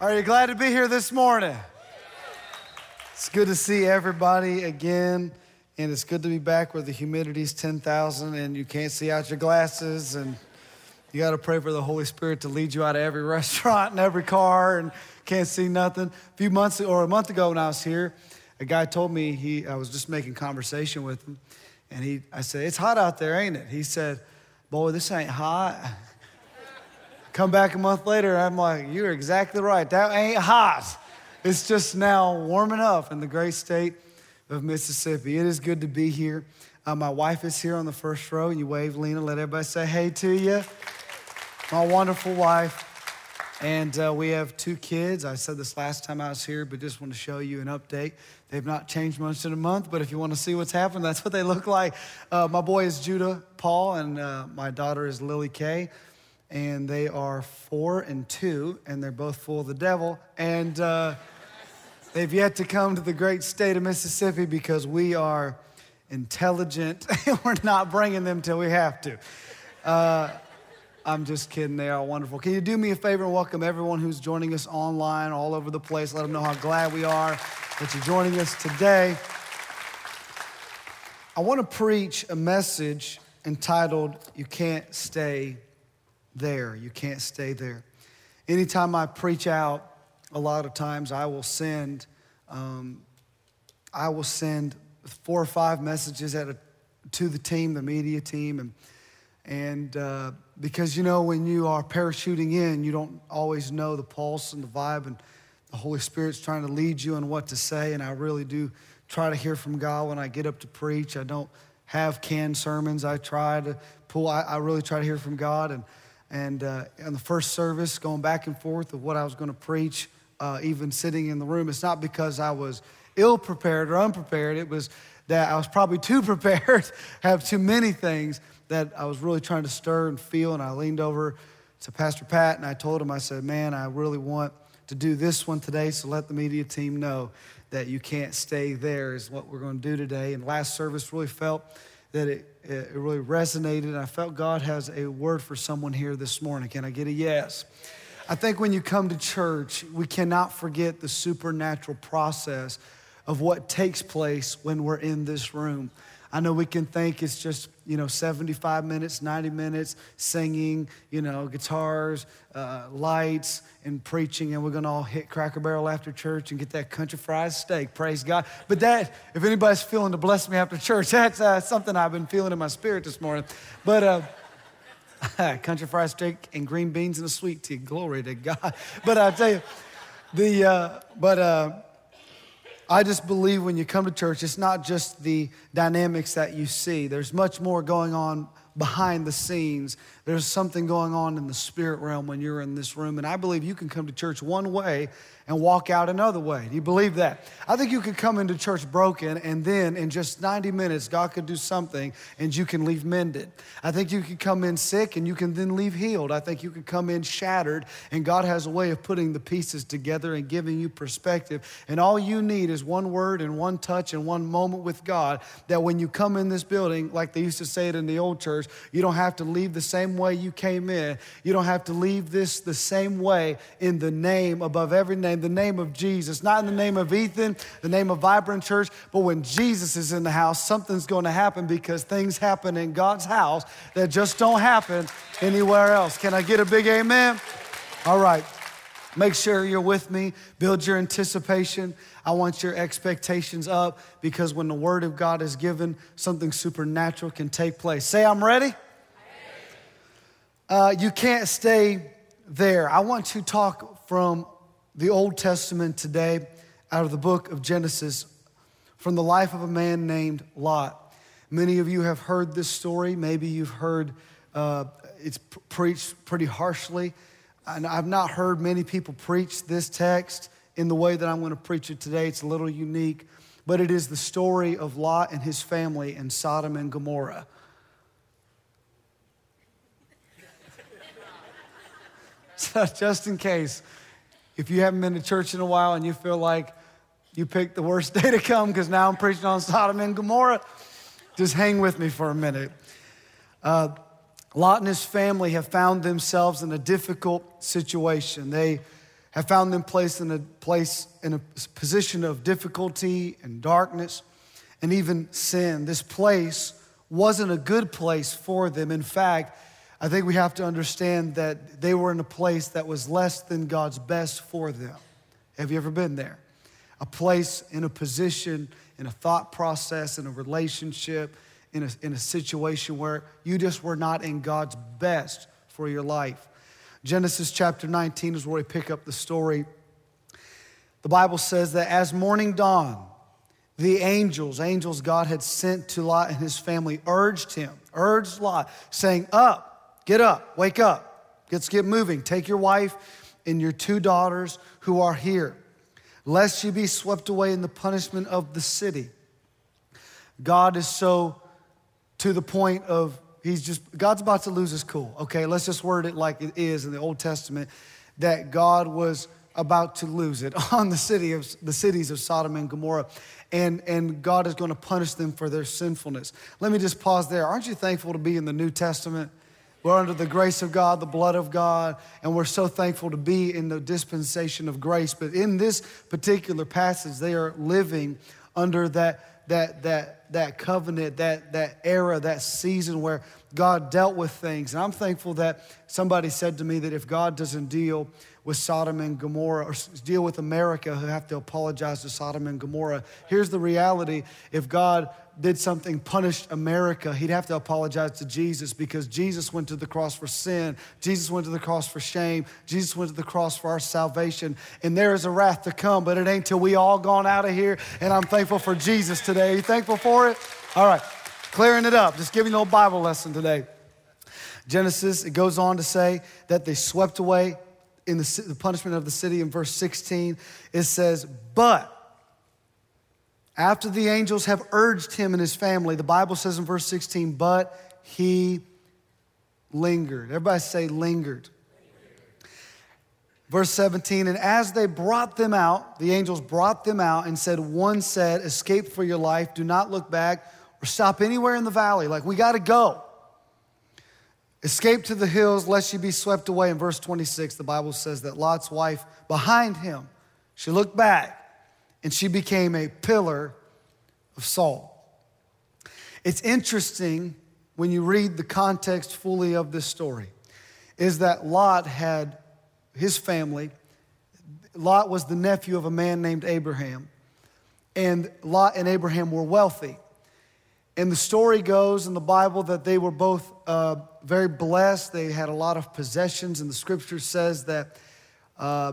Are you glad to be here this morning? It's good to see everybody again, and it's good to be back where the humidity's 10,000 and you can't see out your glasses, and you got to pray for the Holy Spirit to lead you out of every restaurant and every car and can't see nothing. A few months or a month ago when I was here, a guy told me he I was just making conversation with him, and he I said, "It's hot out there, ain't it?" He said, "Boy, this ain't hot." Come back a month later, I'm like, you're exactly right. That ain't hot. It's just now warming up in the great state of Mississippi. It is good to be here. Uh, my wife is here on the first row. You wave, Lena. Let everybody say hey to you. My wonderful wife. And uh, we have two kids. I said this last time I was here, but just want to show you an update. They've not changed much in a month, but if you want to see what's happened, that's what they look like. Uh, my boy is Judah Paul, and uh, my daughter is Lily Kay and they are four and two, and they're both full of the devil. And uh, they've yet to come to the great state of Mississippi because we are intelligent we're not bringing them till we have to. Uh, I'm just kidding. They are wonderful. Can you do me a favor and welcome everyone who's joining us online all over the place? Let them know how glad we are that you're joining us today. I want to preach a message entitled, You Can't Stay there. You can't stay there. Anytime I preach out, a lot of times I will send, um, I will send four or five messages at a, to the team, the media team, and and uh, because you know when you are parachuting in, you don't always know the pulse and the vibe, and the Holy Spirit's trying to lead you on what to say. And I really do try to hear from God when I get up to preach. I don't have canned sermons. I try to pull. I, I really try to hear from God and and uh, in the first service, going back and forth of what I was going to preach, uh, even sitting in the room, it's not because I was ill prepared or unprepared. It was that I was probably too prepared, have too many things that I was really trying to stir and feel. And I leaned over to Pastor Pat and I told him, I said, Man, I really want to do this one today, so let the media team know that you can't stay there, is what we're going to do today. And last service really felt that it, it really resonated. I felt God has a word for someone here this morning. Can I get a yes? I think when you come to church, we cannot forget the supernatural process of what takes place when we're in this room. I know we can think it's just, you know, 75 minutes, 90 minutes singing, you know, guitars, uh, lights, and preaching, and we're going to all hit Cracker Barrel after church and get that country fried steak. Praise God. But that, if anybody's feeling to bless me after church, that's uh, something I've been feeling in my spirit this morning. But, uh, country fried steak and green beans and a sweet tea. Glory to God. But I tell you, the, uh, but, uh, I just believe when you come to church, it's not just the dynamics that you see. There's much more going on behind the scenes. There's something going on in the spirit realm when you're in this room. And I believe you can come to church one way and walk out another way. Do you believe that? I think you could come into church broken and then in just 90 minutes, God could do something and you can leave mended. I think you could come in sick and you can then leave healed. I think you could come in shattered and God has a way of putting the pieces together and giving you perspective. And all you need is one word and one touch and one moment with God that when you come in this building, like they used to say it in the old church, you don't have to leave the same way you came in. You don't have to leave this the same way in the name above every name the name of Jesus, not in the name of Ethan, the name of Vibrant Church, but when Jesus is in the house, something's going to happen because things happen in God's house that just don't happen anywhere else. Can I get a big amen? All right. Make sure you're with me. Build your anticipation. I want your expectations up because when the word of God is given, something supernatural can take place. Say, I'm ready. Uh, you can't stay there. I want to talk from the Old Testament today out of the book of Genesis from the life of a man named Lot. Many of you have heard this story. Maybe you've heard uh, it's preached pretty harshly. And I've not heard many people preach this text in the way that I'm going to preach it today. It's a little unique, but it is the story of Lot and his family in Sodom and Gomorrah. So, just in case if you haven't been to church in a while and you feel like you picked the worst day to come because now I'm preaching on Sodom and Gomorrah, just hang with me for a minute. Uh, Lot and his family have found themselves in a difficult situation. They, have found them placed in a place in a position of difficulty and darkness and even sin. This place wasn't a good place for them. In fact, I think we have to understand that they were in a place that was less than God's best for them. Have you ever been there? A place in a position, in a thought process, in a relationship, in a, in a situation where you just were not in God's best for your life. Genesis chapter 19 is where we pick up the story. The Bible says that as morning dawned, the angels, angels God had sent to Lot and his family, urged him, urged Lot, saying, Up, get up, wake up, let's get moving. Take your wife and your two daughters who are here, lest you be swept away in the punishment of the city. God is so to the point of he's just, God's about to lose his cool. Okay, let's just word it like it is in the Old Testament that God was about to lose it on the city of the cities of Sodom and Gomorrah. And, and God is going to punish them for their sinfulness. Let me just pause there. Aren't you thankful to be in the New Testament? We're under the grace of God, the blood of God, and we're so thankful to be in the dispensation of grace. But in this particular passage, they are living under that that, that, that covenant, that, that era, that season where God dealt with things. And I'm thankful that somebody said to me that if God doesn't deal with Sodom and Gomorrah or deal with America who have to apologize to Sodom and Gomorrah, here's the reality if God did something, punished America, he'd have to apologize to Jesus because Jesus went to the cross for sin. Jesus went to the cross for shame. Jesus went to the cross for our salvation. And there is a wrath to come, but it ain't till we all gone out of here. And I'm thankful for Jesus today. Are you thankful for it? All right, clearing it up. Just giving you a little Bible lesson today. Genesis, it goes on to say that they swept away in the, the punishment of the city in verse 16. It says, But after the angels have urged him and his family, the Bible says in verse 16, but he lingered. Everybody say, lingered. Verse 17, and as they brought them out, the angels brought them out and said, One said, Escape for your life, do not look back or stop anywhere in the valley. Like, we got to go. Escape to the hills, lest you be swept away. In verse 26, the Bible says that Lot's wife behind him, she looked back and she became a pillar of salt. It's interesting when you read the context fully of this story, is that Lot had his family. Lot was the nephew of a man named Abraham, and Lot and Abraham were wealthy. And the story goes in the Bible that they were both uh, very blessed. They had a lot of possessions, and the scripture says that uh,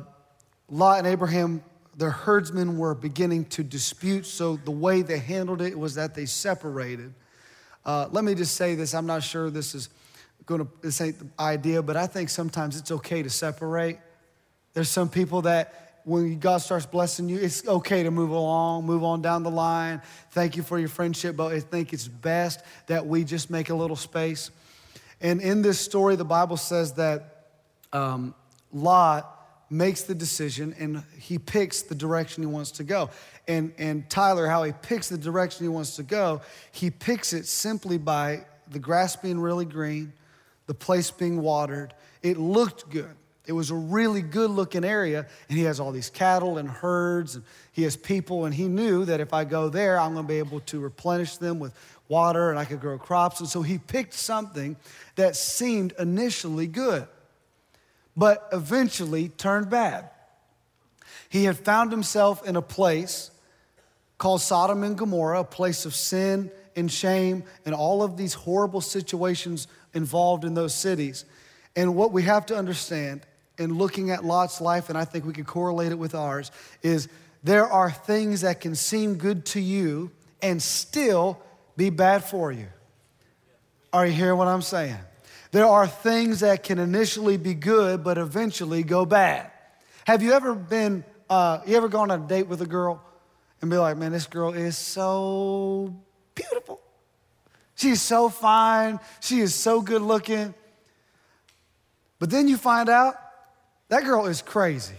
Lot and Abraham their herdsmen were beginning to dispute. So the way they handled it was that they separated. Uh, let me just say this I'm not sure this is to, this ain't the idea, but I think sometimes it's okay to separate. There's some people that when God starts blessing you, it's okay to move along, move on down the line. Thank you for your friendship, but I think it's best that we just make a little space. And in this story, the Bible says that um, Lot makes the decision and he picks the direction he wants to go. And, and Tyler, how he picks the direction he wants to go, he picks it simply by the grass being really green, the place being watered. It looked good. It was a really good looking area, and he has all these cattle and herds, and he has people, and he knew that if I go there, I'm gonna be able to replenish them with water and I could grow crops. And so he picked something that seemed initially good but eventually turned bad. He had found himself in a place called Sodom and Gomorrah, a place of sin and shame and all of these horrible situations involved in those cities. And what we have to understand in looking at Lot's life, and I think we can correlate it with ours, is there are things that can seem good to you and still be bad for you. Are you hearing what I'm saying? There are things that can initially be good, but eventually go bad. Have you ever been, uh, you ever gone on a date with a girl and be like, man, this girl is so beautiful. She's so fine. She is so good looking. But then you find out that girl is crazy.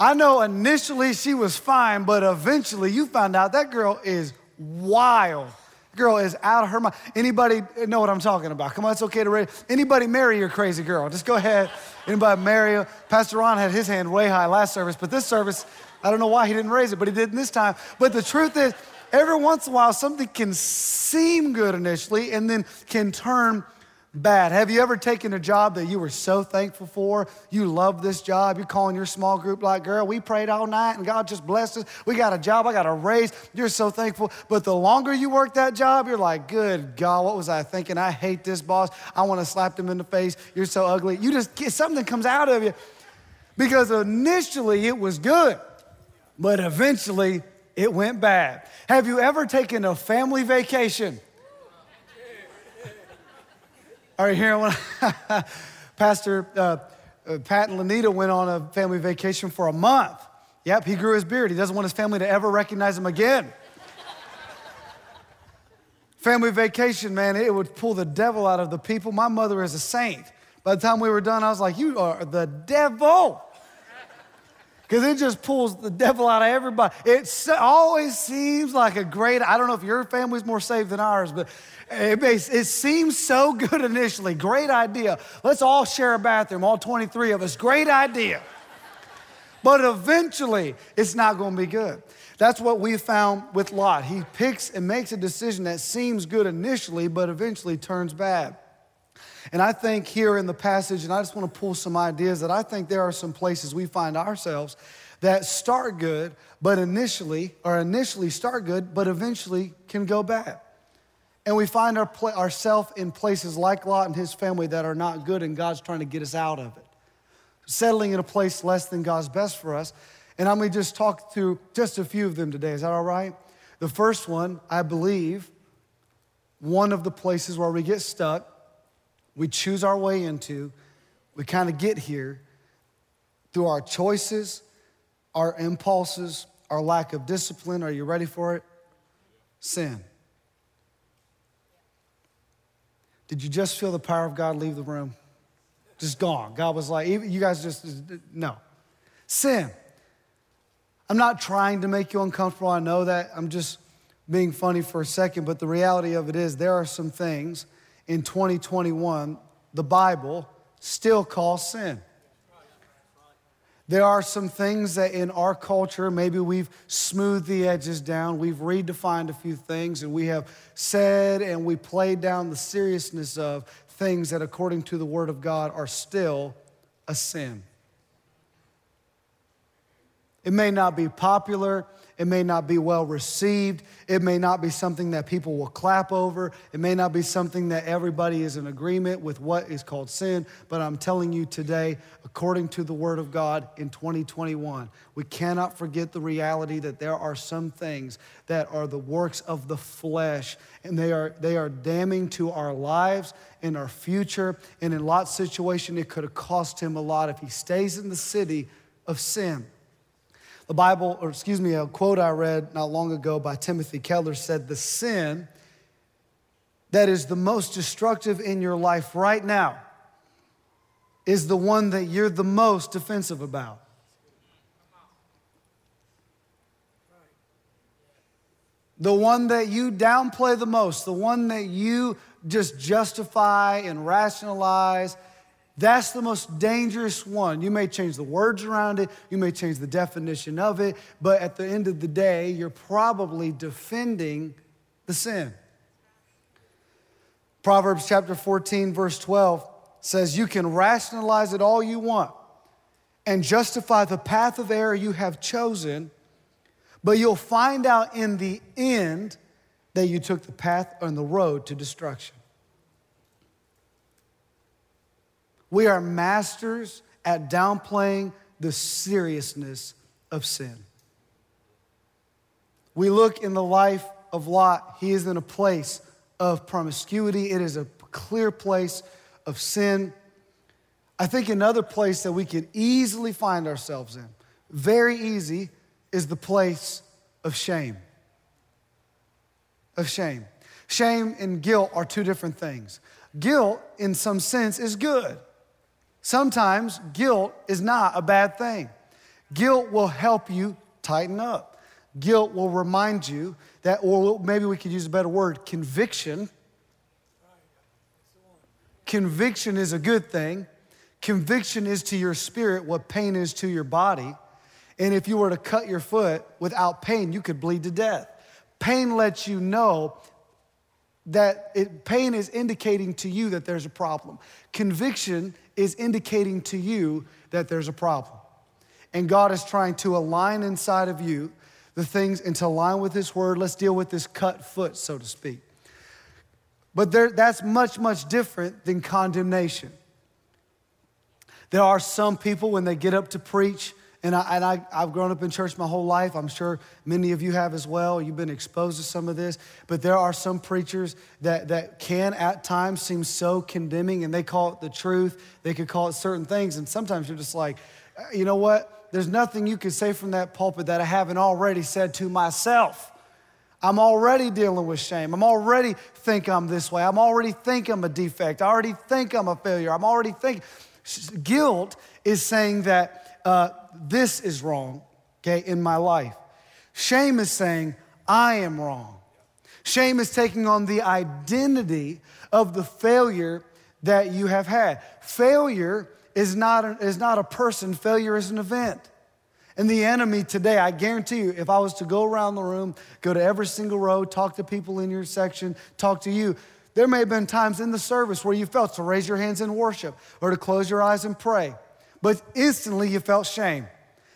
I know initially she was fine, but eventually you find out that girl is wild. Girl is out of her mind. Anybody know what I'm talking about? Come on, it's okay to raise. Anybody marry your crazy girl? Just go ahead. Anybody marry her? Pastor Ron had his hand way high last service, but this service, I don't know why he didn't raise it, but he did this time. But the truth is, every once in a while, something can seem good initially and then can turn bad. Have you ever taken a job that you were so thankful for? You love this job. You're calling your small group like, girl, we prayed all night and God just blessed us. We got a job. I got a raise. You're so thankful. But the longer you work that job, you're like, good God, what was I thinking? I hate this boss. I want to slap them in the face. You're so ugly. You just get something comes out of you because initially it was good, but eventually it went bad. Have you ever taken a family vacation? Are you hearing what Pastor uh, uh, Pat and Lanita went on a family vacation for a month? Yep, he grew his beard. He doesn't want his family to ever recognize him again. family vacation, man, it would pull the devil out of the people. My mother is a saint. By the time we were done, I was like, You are the devil. Because it just pulls the devil out of everybody. It always seems like a great, I don't know if your family's more saved than ours, but it, it seems so good initially. Great idea. Let's all share a bathroom, all 23 of us. Great idea. But eventually, it's not going to be good. That's what we found with Lot. He picks and makes a decision that seems good initially, but eventually turns bad. And I think here in the passage, and I just want to pull some ideas that I think there are some places we find ourselves that start good, but initially, or initially start good, but eventually can go bad. And we find our ourselves in places like Lot and his family that are not good, and God's trying to get us out of it. Settling in a place less than God's best for us. And I'm gonna just talk through just a few of them today. Is that all right? The first one, I believe, one of the places where we get stuck, we choose our way into, we kind of get here through our choices, our impulses, our lack of discipline. Are you ready for it? Sin. Did you just feel the power of God leave the room? Just gone. God was like, you guys just, no. Sin. I'm not trying to make you uncomfortable. I know that. I'm just being funny for a second, but the reality of it is there are some things in 2021 the Bible still calls sin. There are some things that in our culture, maybe we've smoothed the edges down, we've redefined a few things, and we have said and we played down the seriousness of things that, according to the Word of God, are still a sin. It may not be popular, it may not be well received. It may not be something that people will clap over. It may not be something that everybody is in agreement with what is called sin. But I'm telling you today, according to the Word of God in 2021, we cannot forget the reality that there are some things that are the works of the flesh, and they are, they are damning to our lives and our future. And in Lot's situation, it could have cost him a lot if he stays in the city of sin. The Bible, or excuse me, a quote I read not long ago by Timothy Keller said, The sin that is the most destructive in your life right now is the one that you're the most defensive about. The one that you downplay the most, the one that you just justify and rationalize that's the most dangerous one. You may change the words around it, you may change the definition of it, but at the end of the day, you're probably defending the sin. Proverbs chapter 14, verse 12 says, You can rationalize it all you want and justify the path of error you have chosen, but you'll find out in the end that you took the path on the road to destruction. We are masters at downplaying the seriousness of sin. We look in the life of Lot, he is in a place of promiscuity, it is a clear place of sin. I think another place that we could easily find ourselves in, very easy, is the place of shame. Of shame. Shame and guilt are two different things. Guilt, in some sense, is good. Sometimes guilt is not a bad thing. Guilt will help you tighten up. Guilt will remind you that, or maybe we could use a better word, conviction. Conviction is a good thing. Conviction is to your spirit what pain is to your body. And if you were to cut your foot without pain, you could bleed to death. Pain lets you know that it, pain is indicating to you that there's a problem. Conviction is indicating to you that there's a problem. And God is trying to align inside of you the things and to align with His word. Let's deal with this cut foot, so to speak. But there, that's much, much different than condemnation. There are some people, when they get up to preach, and, I, and I, I've grown up in church my whole life. I'm sure many of you have as well. You've been exposed to some of this. But there are some preachers that, that can at times seem so condemning, and they call it the truth. They could call it certain things. And sometimes you're just like, uh, you know what? There's nothing you can say from that pulpit that I haven't already said to myself. I'm already dealing with shame. I'm already think I'm this way. I'm already think I'm a defect. I already think I'm a failure. I'm already think guilt is saying that uh, this is wrong, okay, in my life. Shame is saying, I am wrong. Shame is taking on the identity of the failure that you have had. Failure is not, a, is not a person, failure is an event. And the enemy today, I guarantee you, if I was to go around the room, go to every single row, talk to people in your section, talk to you, there may have been times in the service where you felt to raise your hands in worship or to close your eyes and pray but instantly you felt shame.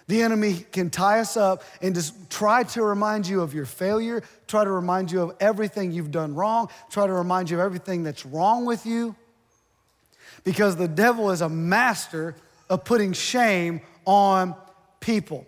The enemy can tie us up and just try to remind you of your failure, try to remind you of everything you've done wrong, try to remind you of everything that's wrong with you. Because the devil is a master of putting shame on people.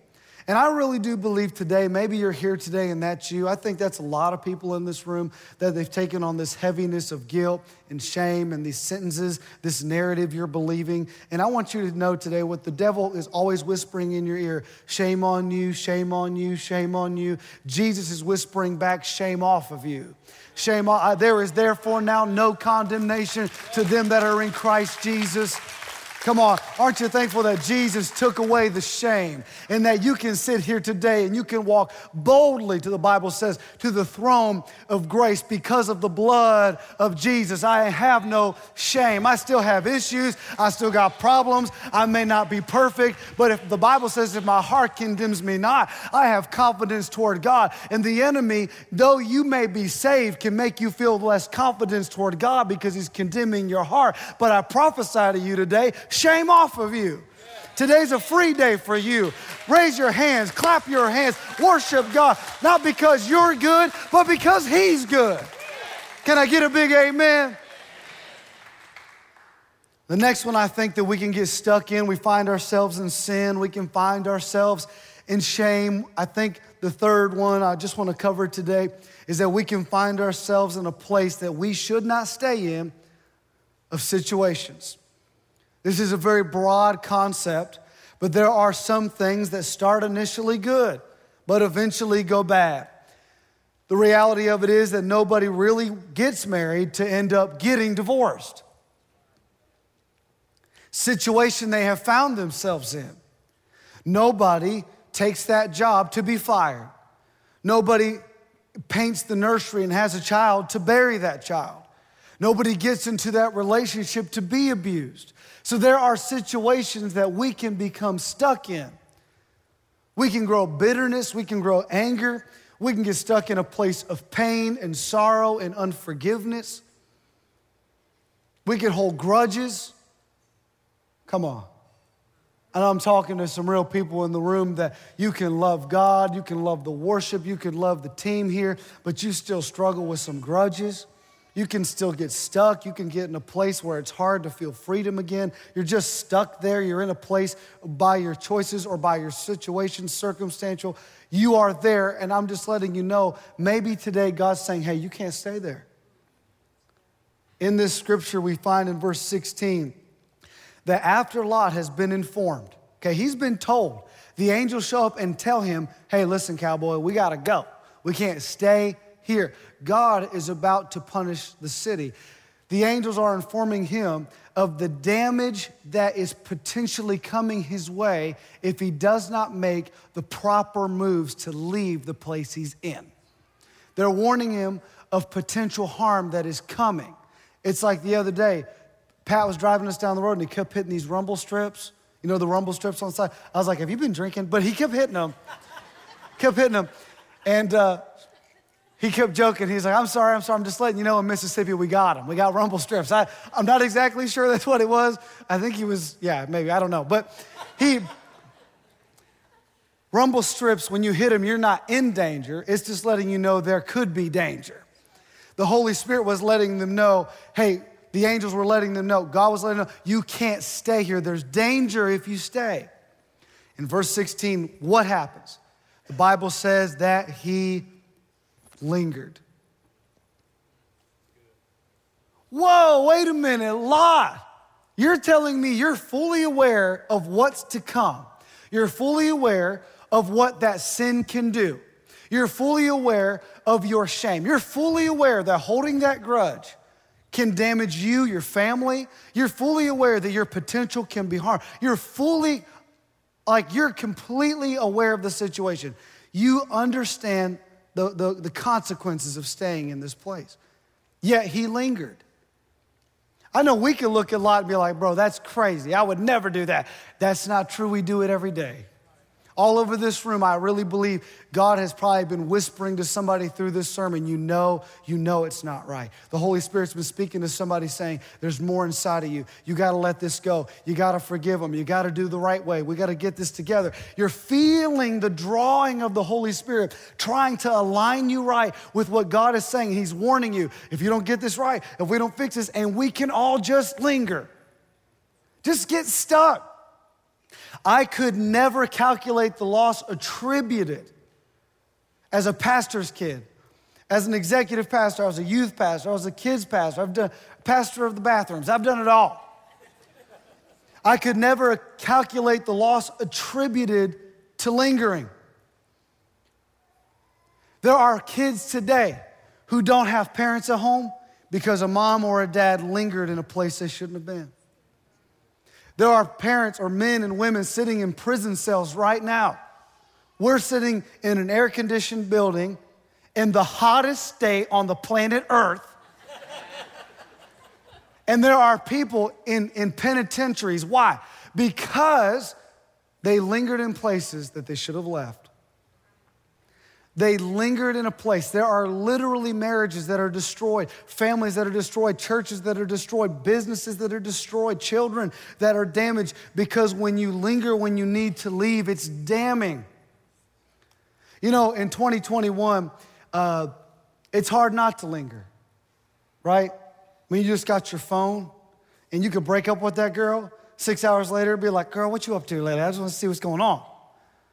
And I really do believe today, maybe you're here today and that's you. I think that's a lot of people in this room that they've taken on this heaviness of guilt and shame and these sentences, this narrative you're believing. And I want you to know today what the devil is always whispering in your ear shame on you, shame on you, shame on you. Jesus is whispering back shame off of you. Shame on, uh, there is therefore now no condemnation to them that are in Christ Jesus. Come on, aren't you thankful that Jesus took away the shame and that you can sit here today and you can walk boldly to the Bible says to the throne of grace because of the blood of Jesus. I have no shame. I still have issues. I still got problems. I may not be perfect, but if the Bible says if my heart condemns me not, I have confidence toward God. And the enemy, though you may be saved, can make you feel less confidence toward God because he's condemning your heart. But I prophesy to you today, shame off of you. Today's a free day for you. Raise your hands, clap your hands, worship God, not because you're good, but because He's good. Can I get a big amen? The next one I think that we can get stuck in, we find ourselves in sin, we can find ourselves in shame. I think the third one I just want to cover today is that we can find ourselves in a place that we should not stay in of situations. This is a very broad concept, but there are some things that start initially good, but eventually go bad. The reality of it is that nobody really gets married to end up getting divorced. Situation they have found themselves in. Nobody takes that job to be fired. Nobody paints the nursery and has a child to bury that child. Nobody gets into that relationship to be abused. So there are situations that we can become stuck in. We can grow bitterness, we can grow anger, we can get stuck in a place of pain and sorrow and unforgiveness. We can hold grudges. Come on. And I'm talking to some real people in the room that you can love God, you can love the worship, you can love the team here, but you still struggle with some grudges. You can still get stuck. You can get in a place where it's hard to feel freedom again. You're just stuck there. You're in a place by your choices or by your situation, circumstantial. You are there, and I'm just letting you know maybe today God's saying, hey, you can't stay there. In this scripture, we find in verse 16 that after Lot has been informed, okay, he's been told, the angels show up and tell him, hey, listen, cowboy, we gotta go. We can't stay here. God is about to punish the city. The angels are informing him of the damage that is potentially coming his way if he does not make the proper moves to leave the place he's in. They're warning him of potential harm that is coming. It's like the other day, Pat was driving us down the road and he kept hitting these rumble strips. You know, the rumble strips on the side. I was like, Have you been drinking? But he kept hitting them, kept hitting them. And uh, he kept joking. He's like, I'm sorry, I'm sorry. I'm just letting you know in Mississippi we got them. We got rumble strips. I, I'm not exactly sure that's what it was. I think he was, yeah, maybe, I don't know. But he, rumble strips, when you hit them, you're not in danger. It's just letting you know there could be danger. The Holy Spirit was letting them know, hey, the angels were letting them know, God was letting them know, you can't stay here. There's danger if you stay. In verse 16, what happens? The Bible says that he lingered. Whoa, wait a minute, Lot. You're telling me you're fully aware of what's to come. You're fully aware of what that sin can do. You're fully aware of your shame. You're fully aware that holding that grudge can damage you, your family. You're fully aware that your potential can be harmed. You're fully, like, you're completely aware of the situation. You understand the, the, the consequences of staying in this place. Yet he lingered. I know we can look at Lot and be like, bro, that's crazy. I would never do that. That's not true. We do it every day. All over this room, I really believe God has probably been whispering to somebody through this sermon. You know, you know it's not right. The Holy Spirit's been speaking to somebody saying, There's more inside of you. You got to let this go. You got to forgive them. You got to do the right way. We got to get this together. You're feeling the drawing of the Holy Spirit, trying to align you right with what God is saying. He's warning you if you don't get this right, if we don't fix this, and we can all just linger, just get stuck. I could never calculate the loss attributed as a pastor's kid. As an executive pastor, I was a youth pastor, I was a kids pastor, I've done pastor of the bathrooms, I've done it all. I could never calculate the loss attributed to lingering. There are kids today who don't have parents at home because a mom or a dad lingered in a place they shouldn't have been. There are parents or men and women sitting in prison cells right now. We're sitting in an air conditioned building in the hottest state on the planet Earth. and there are people in, in penitentiaries. Why? Because they lingered in places that they should have left. They lingered in a place. There are literally marriages that are destroyed, families that are destroyed, churches that are destroyed, businesses that are destroyed, children that are damaged because when you linger when you need to leave, it's damning. You know, in 2021, uh, it's hard not to linger, right? When you just got your phone and you could break up with that girl, six hours later, be like, girl, what you up to lately? I just want to see what's going on.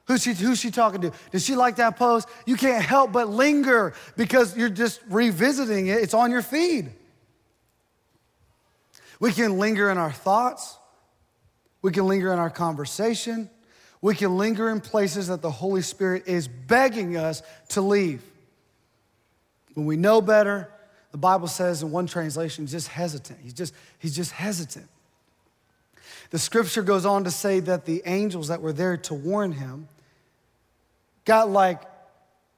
Who's she, who's she talking to? Does she like that post? You can't help but linger because you're just revisiting it. It's on your feed. We can linger in our thoughts. We can linger in our conversation. We can linger in places that the Holy Spirit is begging us to leave. When we know better, the Bible says in one translation, he's just hesitant. He's just, he's just hesitant. The scripture goes on to say that the angels that were there to warn him got like,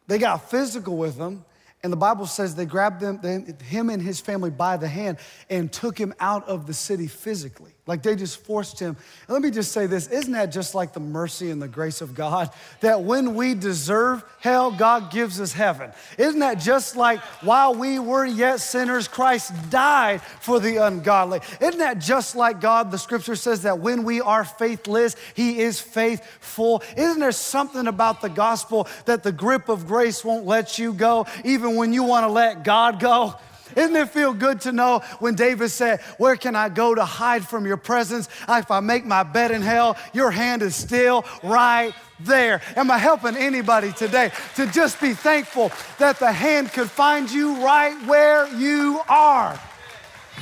they got physical with him. And the Bible says they grabbed them, him and his family by the hand and took him out of the city physically. Like they just forced him. And let me just say this isn't that just like the mercy and the grace of God? That when we deserve hell, God gives us heaven. Isn't that just like while we were yet sinners, Christ died for the ungodly? Isn't that just like God? The scripture says that when we are faithless, He is faithful. Isn't there something about the gospel that the grip of grace won't let you go, even when you want to let God go? Isn't it feel good to know when David said, Where can I go to hide from your presence? If I make my bed in hell, your hand is still right there. Am I helping anybody today to just be thankful that the hand could find you right where you are?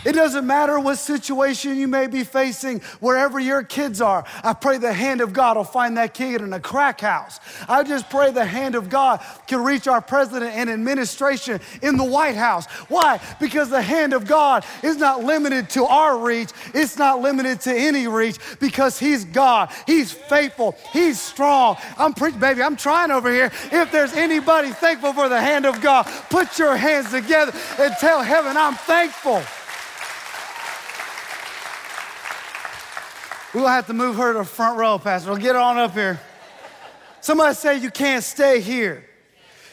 It doesn't matter what situation you may be facing, wherever your kids are. I pray the hand of God will find that kid in a crack house. I just pray the hand of God can reach our president and administration in the White House. Why? Because the hand of God is not limited to our reach, it's not limited to any reach because He's God. He's faithful, He's strong. I'm preaching, baby, I'm trying over here. If there's anybody thankful for the hand of God, put your hands together and tell heaven, I'm thankful. We'll have to move her to the front row, Pastor. We'll get on up here. Somebody say, You can't stay here.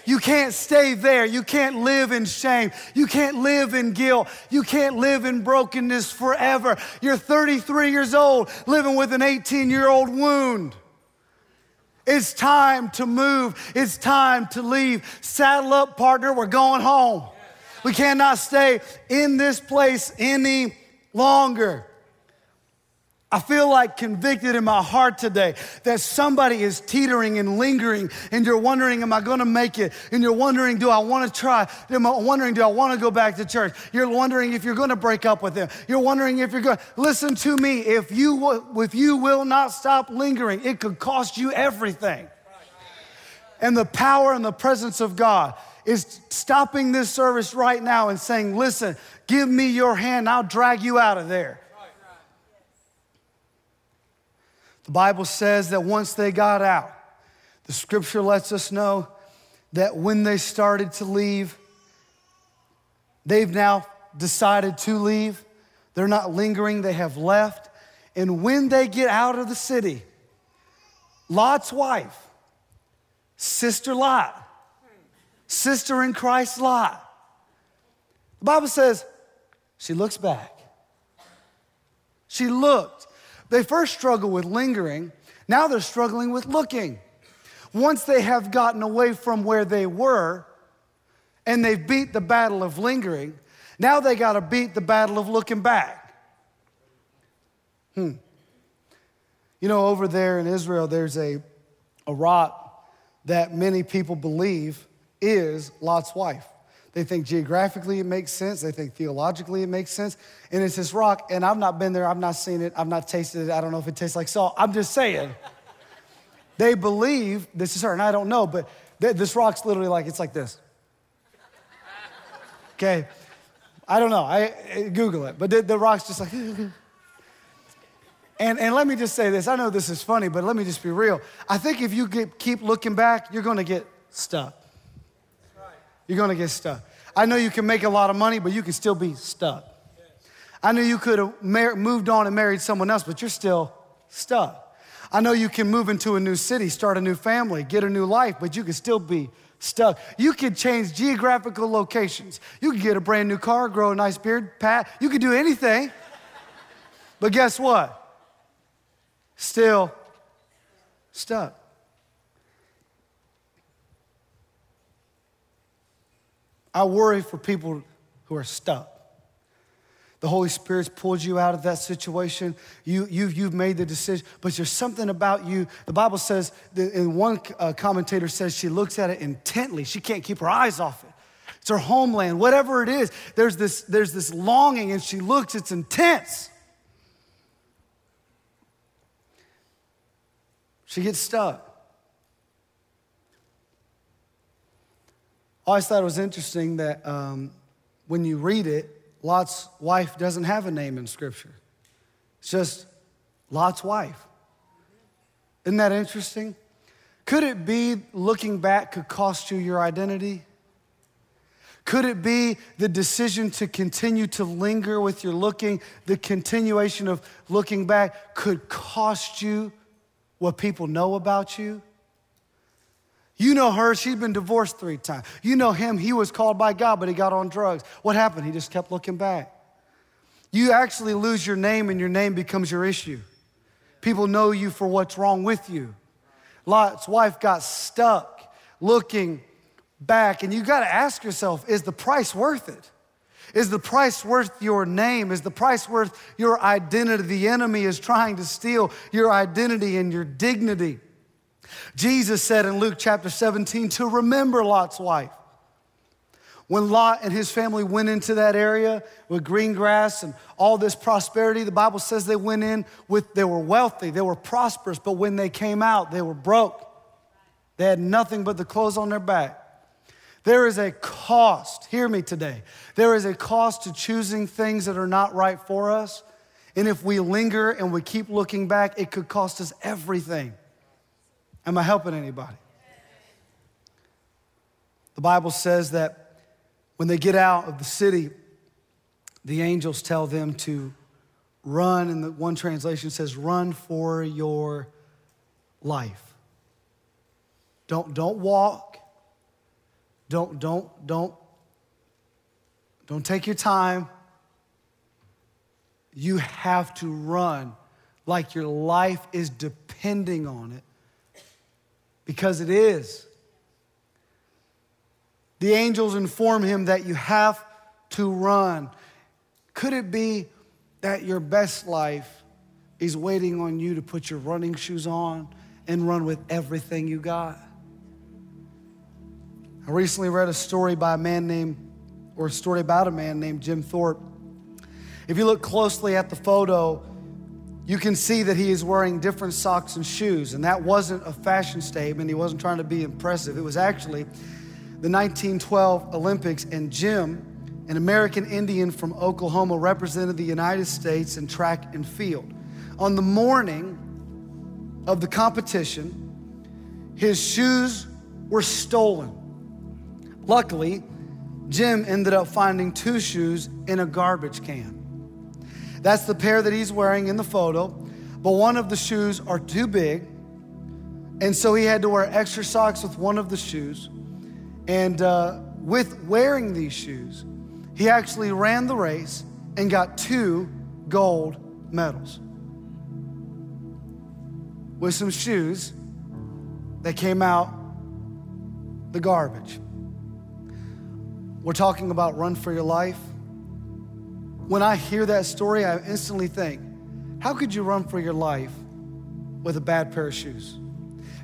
You can't stay there. You can't live in shame. You can't live in guilt. You can't live in brokenness forever. You're 33 years old living with an 18 year old wound. It's time to move. It's time to leave. Saddle up, partner. We're going home. We cannot stay in this place any longer. I feel like convicted in my heart today that somebody is teetering and lingering, and you're wondering, Am I gonna make it? And you're wondering, Do I wanna try? Am I wondering, Do I wanna go back to church? You're wondering if you're gonna break up with them. You're wondering if you're gonna listen to me. If you, if you will not stop lingering, it could cost you everything. And the power and the presence of God is stopping this service right now and saying, Listen, give me your hand, I'll drag you out of there. The Bible says that once they got out, the scripture lets us know that when they started to leave, they've now decided to leave. They're not lingering, they have left. And when they get out of the city, Lot's wife, Sister Lot, sister in Christ Lot, the Bible says she looks back. She looked they first struggled with lingering, now they're struggling with looking. Once they have gotten away from where they were and they've beat the battle of lingering, now they got to beat the battle of looking back. Hmm. You know, over there in Israel, there's a, a rock that many people believe is Lot's wife. They think geographically it makes sense. They think theologically it makes sense. And it's this rock, and I've not been there, I've not seen it, I've not tasted it. I don't know if it tastes like salt. I'm just saying. they believe this is her, and I don't know, but this rock's literally like, it's like this. Okay? I don't know. I, Google it. But the, the rock's just like, and, and let me just say this. I know this is funny, but let me just be real. I think if you get, keep looking back, you're going to get stuck. You're gonna get stuck. I know you can make a lot of money, but you can still be stuck. I know you could have mar- moved on and married someone else, but you're still stuck. I know you can move into a new city, start a new family, get a new life, but you can still be stuck. You could change geographical locations. You could get a brand new car, grow a nice beard, pat. You could do anything. But guess what? Still stuck. I worry for people who are stuck. The Holy Spirit's pulled you out of that situation. You, you've, you've made the decision, but there's something about you. The Bible says, and one uh, commentator says she looks at it intently. She can't keep her eyes off it. It's her homeland, whatever it is. There's this, there's this longing, and she looks, it's intense. She gets stuck. Always thought it was interesting that um, when you read it, Lot's wife doesn't have a name in Scripture. It's just Lot's wife. Isn't that interesting? Could it be looking back could cost you your identity? Could it be the decision to continue to linger with your looking, the continuation of looking back could cost you what people know about you? You know her, she's been divorced three times. You know him, he was called by God, but he got on drugs. What happened? He just kept looking back. You actually lose your name, and your name becomes your issue. People know you for what's wrong with you. Lot's wife got stuck looking back, and you got to ask yourself is the price worth it? Is the price worth your name? Is the price worth your identity? The enemy is trying to steal your identity and your dignity. Jesus said in Luke chapter 17 to remember Lot's wife. When Lot and his family went into that area with green grass and all this prosperity, the Bible says they went in with, they were wealthy, they were prosperous, but when they came out, they were broke. They had nothing but the clothes on their back. There is a cost, hear me today. There is a cost to choosing things that are not right for us. And if we linger and we keep looking back, it could cost us everything. Am I helping anybody? The Bible says that when they get out of the city, the angels tell them to run, and the one translation says, run for your life. Don't, don't walk. Don't, don't, don't, don't take your time. You have to run like your life is depending on it because it is. The angels inform him that you have to run. Could it be that your best life is waiting on you to put your running shoes on and run with everything you got? I recently read a story by a man named, or a story about a man named Jim Thorpe. If you look closely at the photo, you can see that he is wearing different socks and shoes. And that wasn't a fashion statement. He wasn't trying to be impressive. It was actually the 1912 Olympics, and Jim, an American Indian from Oklahoma, represented the United States in track and field. On the morning of the competition, his shoes were stolen. Luckily, Jim ended up finding two shoes in a garbage can. That's the pair that he's wearing in the photo, but one of the shoes are too big, and so he had to wear extra socks with one of the shoes. And uh, with wearing these shoes, he actually ran the race and got two gold medals with some shoes that came out the garbage. We're talking about run for your life. When I hear that story, I instantly think, how could you run for your life with a bad pair of shoes?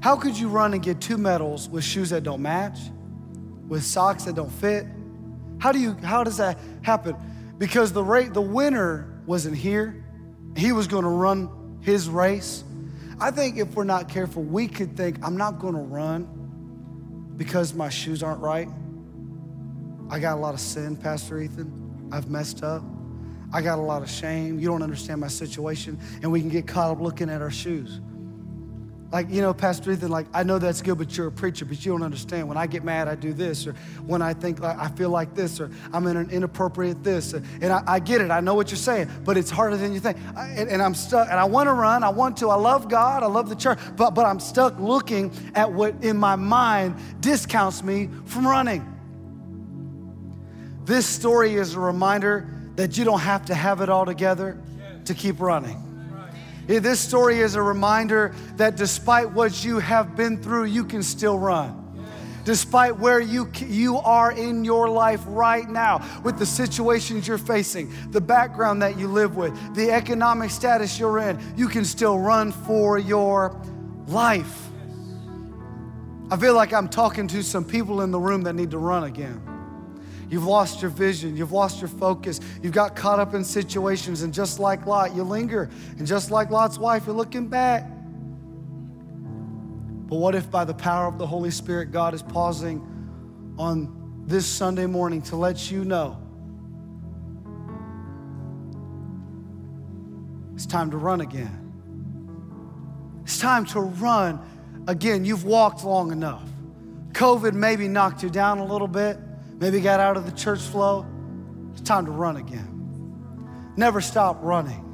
How could you run and get two medals with shoes that don't match? with socks that don't fit? How do you how does that happen? Because the rate the winner wasn't here. He was going to run his race. I think if we're not careful, we could think I'm not going to run because my shoes aren't right. I got a lot of sin, Pastor Ethan. I've messed up. I got a lot of shame. You don't understand my situation. And we can get caught up looking at our shoes. Like, you know, Pastor Ethan, like, I know that's good, but you're a preacher, but you don't understand. When I get mad, I do this, or when I think like I feel like this, or I'm in an inappropriate this. And I, I get it. I know what you're saying, but it's harder than you think. I, and, and, I'm stuck, and I want to run. I want to. I love God. I love the church, but, but I'm stuck looking at what in my mind discounts me from running. This story is a reminder that you don't have to have it all together to keep running. This story is a reminder that despite what you have been through, you can still run despite where you, you are in your life right now, with the situations you're facing, the background that you live with, the economic status you're in, you can still run for your life. I feel like I'm talking to some people in the room that need to run again. You've lost your vision. You've lost your focus. You've got caught up in situations. And just like Lot, you linger. And just like Lot's wife, you're looking back. But what if by the power of the Holy Spirit, God is pausing on this Sunday morning to let you know it's time to run again? It's time to run again. You've walked long enough. COVID maybe knocked you down a little bit maybe got out of the church flow, it's time to run again. Never stop running.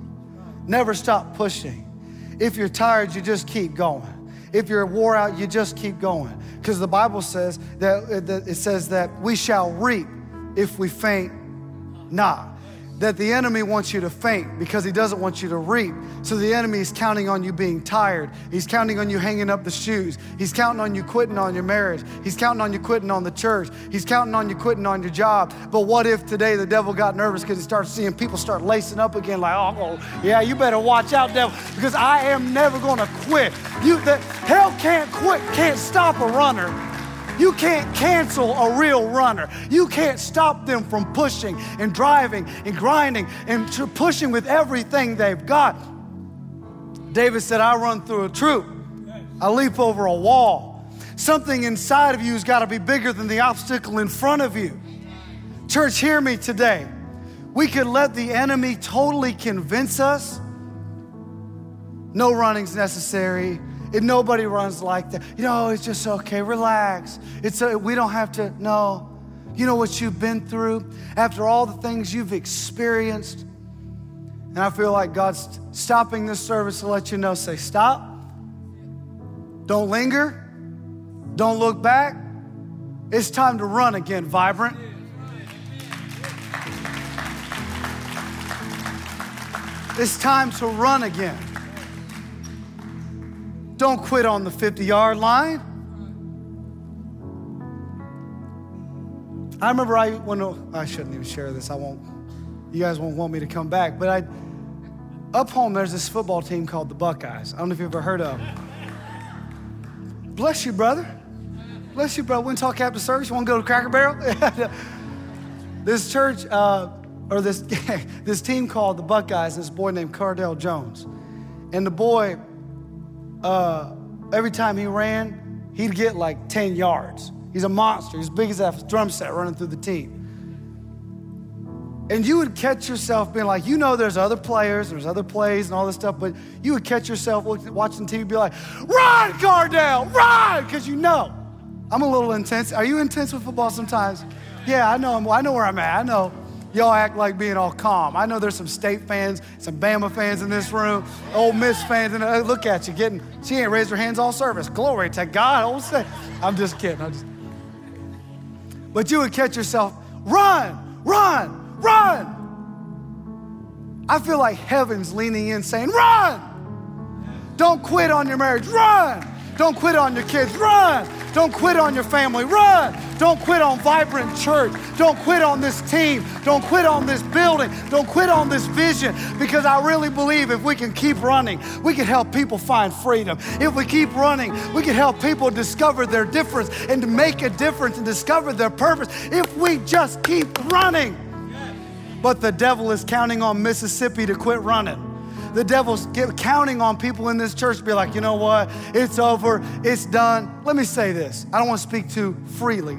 Never stop pushing. If you're tired, you just keep going. If you're wore out, you just keep going. Because the Bible says that it says that we shall reap if we faint not that the enemy wants you to faint because he doesn't want you to reap. So the enemy is counting on you being tired. He's counting on you hanging up the shoes. He's counting on you quitting on your marriage. He's counting on you quitting on the church. He's counting on you quitting on your job. But what if today the devil got nervous because he started seeing people start lacing up again like, oh, yeah, you better watch out, devil, because I am never going to quit. You, the, hell can't quit, can't stop a runner. You can't cancel a real runner. You can't stop them from pushing and driving and grinding and pushing with everything they've got. David said, I run through a troop, I leap over a wall. Something inside of you has got to be bigger than the obstacle in front of you. Church, hear me today. We could let the enemy totally convince us no running's necessary. Nobody runs like that, you know, it's just okay. Relax. It's a, we don't have to. No, you know what you've been through after all the things you've experienced. And I feel like God's stopping this service to let you know. Say stop. Don't linger. Don't look back. It's time to run again, vibrant. It's time to run again. Don't quit on the 50 yard line. I remember I when I shouldn't even share this. I won't. You guys won't want me to come back. But I, up home, there's this football team called the Buckeyes. I don't know if you've ever heard of. them. Bless you, brother. Bless you, brother. We talk after service. You want to go to Cracker Barrel? this church, uh, or this this team called the Buckeyes. This boy named Cardale Jones, and the boy uh, every time he ran, he'd get like 10 yards. He's a monster. He's big as that drum set running through the team. And you would catch yourself being like, you know, there's other players, there's other plays and all this stuff, but you would catch yourself watching TV be like, run, Cardale, run, because you know. I'm a little intense. Are you intense with football sometimes? Yeah, I know. I know where I'm at. I know. Y'all act like being all calm. I know there's some state fans, some Bama fans in this room, Ole Miss fans, and look at you getting. She ain't raised her hands all service. Glory to God. Old. I'm just kidding. I'm just. But you would catch yourself, run, run, run. I feel like heaven's leaning in, saying, run. Don't quit on your marriage. Run. Don't quit on your kids. Run. Don't quit on your family. Run. Don't quit on Vibrant Church. Don't quit on this team. Don't quit on this building. Don't quit on this vision because I really believe if we can keep running, we can help people find freedom. If we keep running, we can help people discover their difference and to make a difference and discover their purpose if we just keep running. But the devil is counting on Mississippi to quit running the devil's counting on people in this church to be like, you know what? It's over. It's done. Let me say this. I don't want to speak too freely,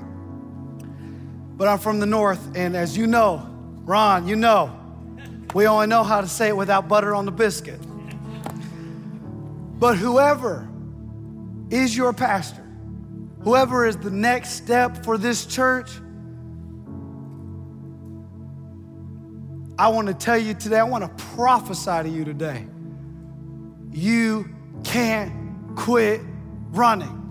but I'm from the north. And as you know, Ron, you know, we only know how to say it without butter on the biscuit. But whoever is your pastor, whoever is the next step for this church, I want to tell you today, I want to prophesy to you today. You can't quit running.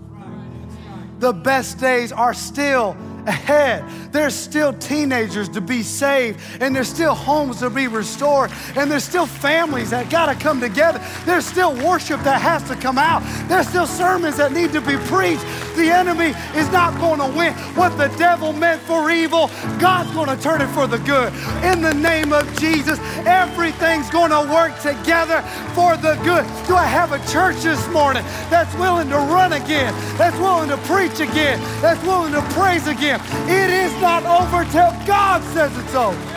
The best days are still ahead. There's still teenagers to be saved, and there's still homes to be restored, and there's still families that got to come together. There's still worship that has to come out. There's still sermons that need to be preached. The enemy is not going to win. What the devil meant for evil, God's going to turn it for the good. In the name of Jesus, everything's going to work together for the good. Do I have a church this morning that's willing to run again, that's willing to preach again, that's willing to praise again? It is not over till God says it's over.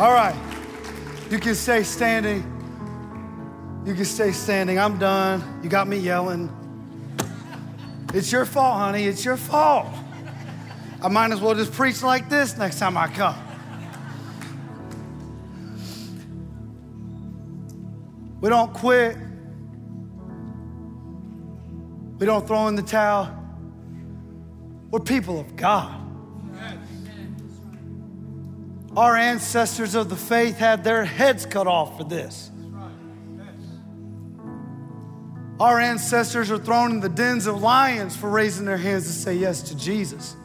All right. You can stay standing. You can stay standing. I'm done. You got me yelling. It's your fault, honey. It's your fault. I might as well just preach like this next time I come. We don't quit we don't throw in the towel. We're people of God. Our ancestors of the faith had their heads cut off for this. Our ancestors are thrown in the dens of lions for raising their hands to say yes to Jesus.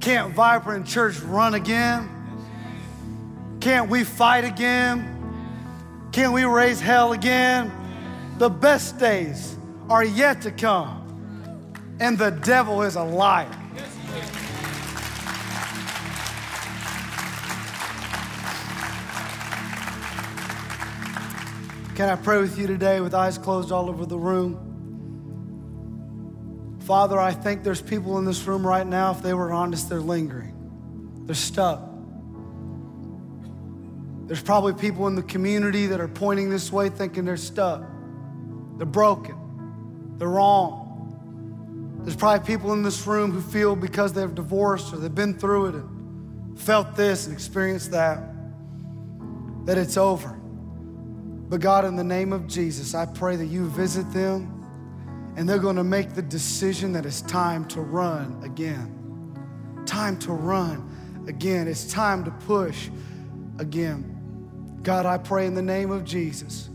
Can't Vibrant Church run again? Can't we fight again? Can't we raise hell again? The best days are yet to come. And the devil is a liar. Can I pray with you today with eyes closed all over the room? Father, I think there's people in this room right now, if they were honest, they're lingering. They're stuck. There's probably people in the community that are pointing this way thinking they're stuck. They're broken. They're wrong. There's probably people in this room who feel because they've divorced or they've been through it and felt this and experienced that, that it's over. But God, in the name of Jesus, I pray that you visit them and they're going to make the decision that it's time to run again. Time to run again. It's time to push again. God, I pray in the name of Jesus.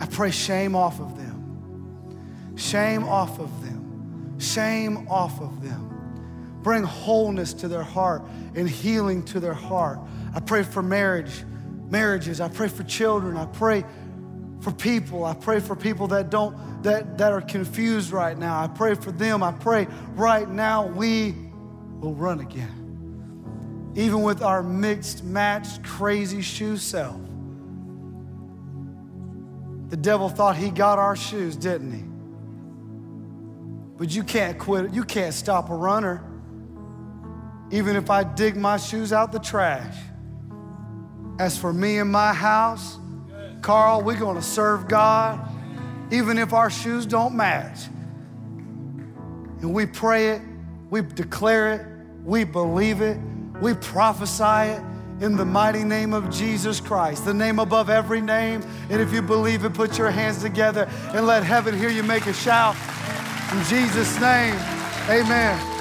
I pray shame off of them. Shame off of them. Shame off of them. Bring wholeness to their heart and healing to their heart. I pray for marriage, marriages. I pray for children. I pray for people. I pray for people that don't that that are confused right now. I pray for them. I pray right now we will run again. Even with our mixed, matched, crazy shoe self. The devil thought he got our shoes, didn't he? But you can't quit. You can't stop a runner. Even if I dig my shoes out the trash. As for me and my house, Carl, we're going to serve God even if our shoes don't match. And we pray it, we declare it, we believe it, we prophesy it in the mighty name of Jesus Christ, the name above every name. And if you believe it, put your hands together and let heaven hear you make a shout. In Jesus' name, amen.